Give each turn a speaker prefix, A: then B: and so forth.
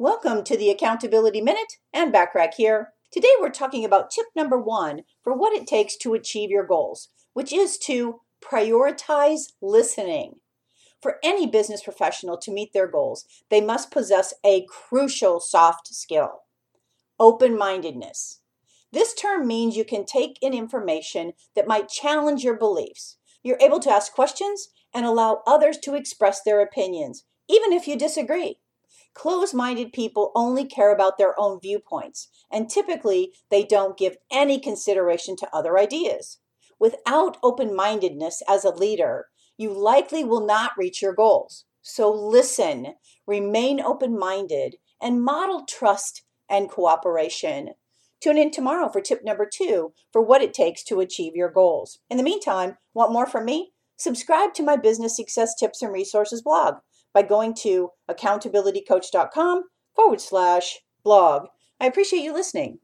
A: Welcome to the Accountability Minute Ann Bachrach here. Today we're talking about tip number one for what it takes to achieve your goals, which is to prioritize listening. For any business professional to meet their goals, they must possess a crucial soft skill open mindedness. This term means you can take in information that might challenge your beliefs. You're able to ask questions and allow others to express their opinions, even if you disagree. Close minded people only care about their own viewpoints, and typically they don't give any consideration to other ideas. Without open mindedness as a leader, you likely will not reach your goals. So listen, remain open minded, and model trust and cooperation. Tune in tomorrow for tip number two for what it takes to achieve your goals. In the meantime, want more from me? Subscribe to my business success tips and resources blog by going to accountabilitycoach.com forward slash blog. I appreciate you listening.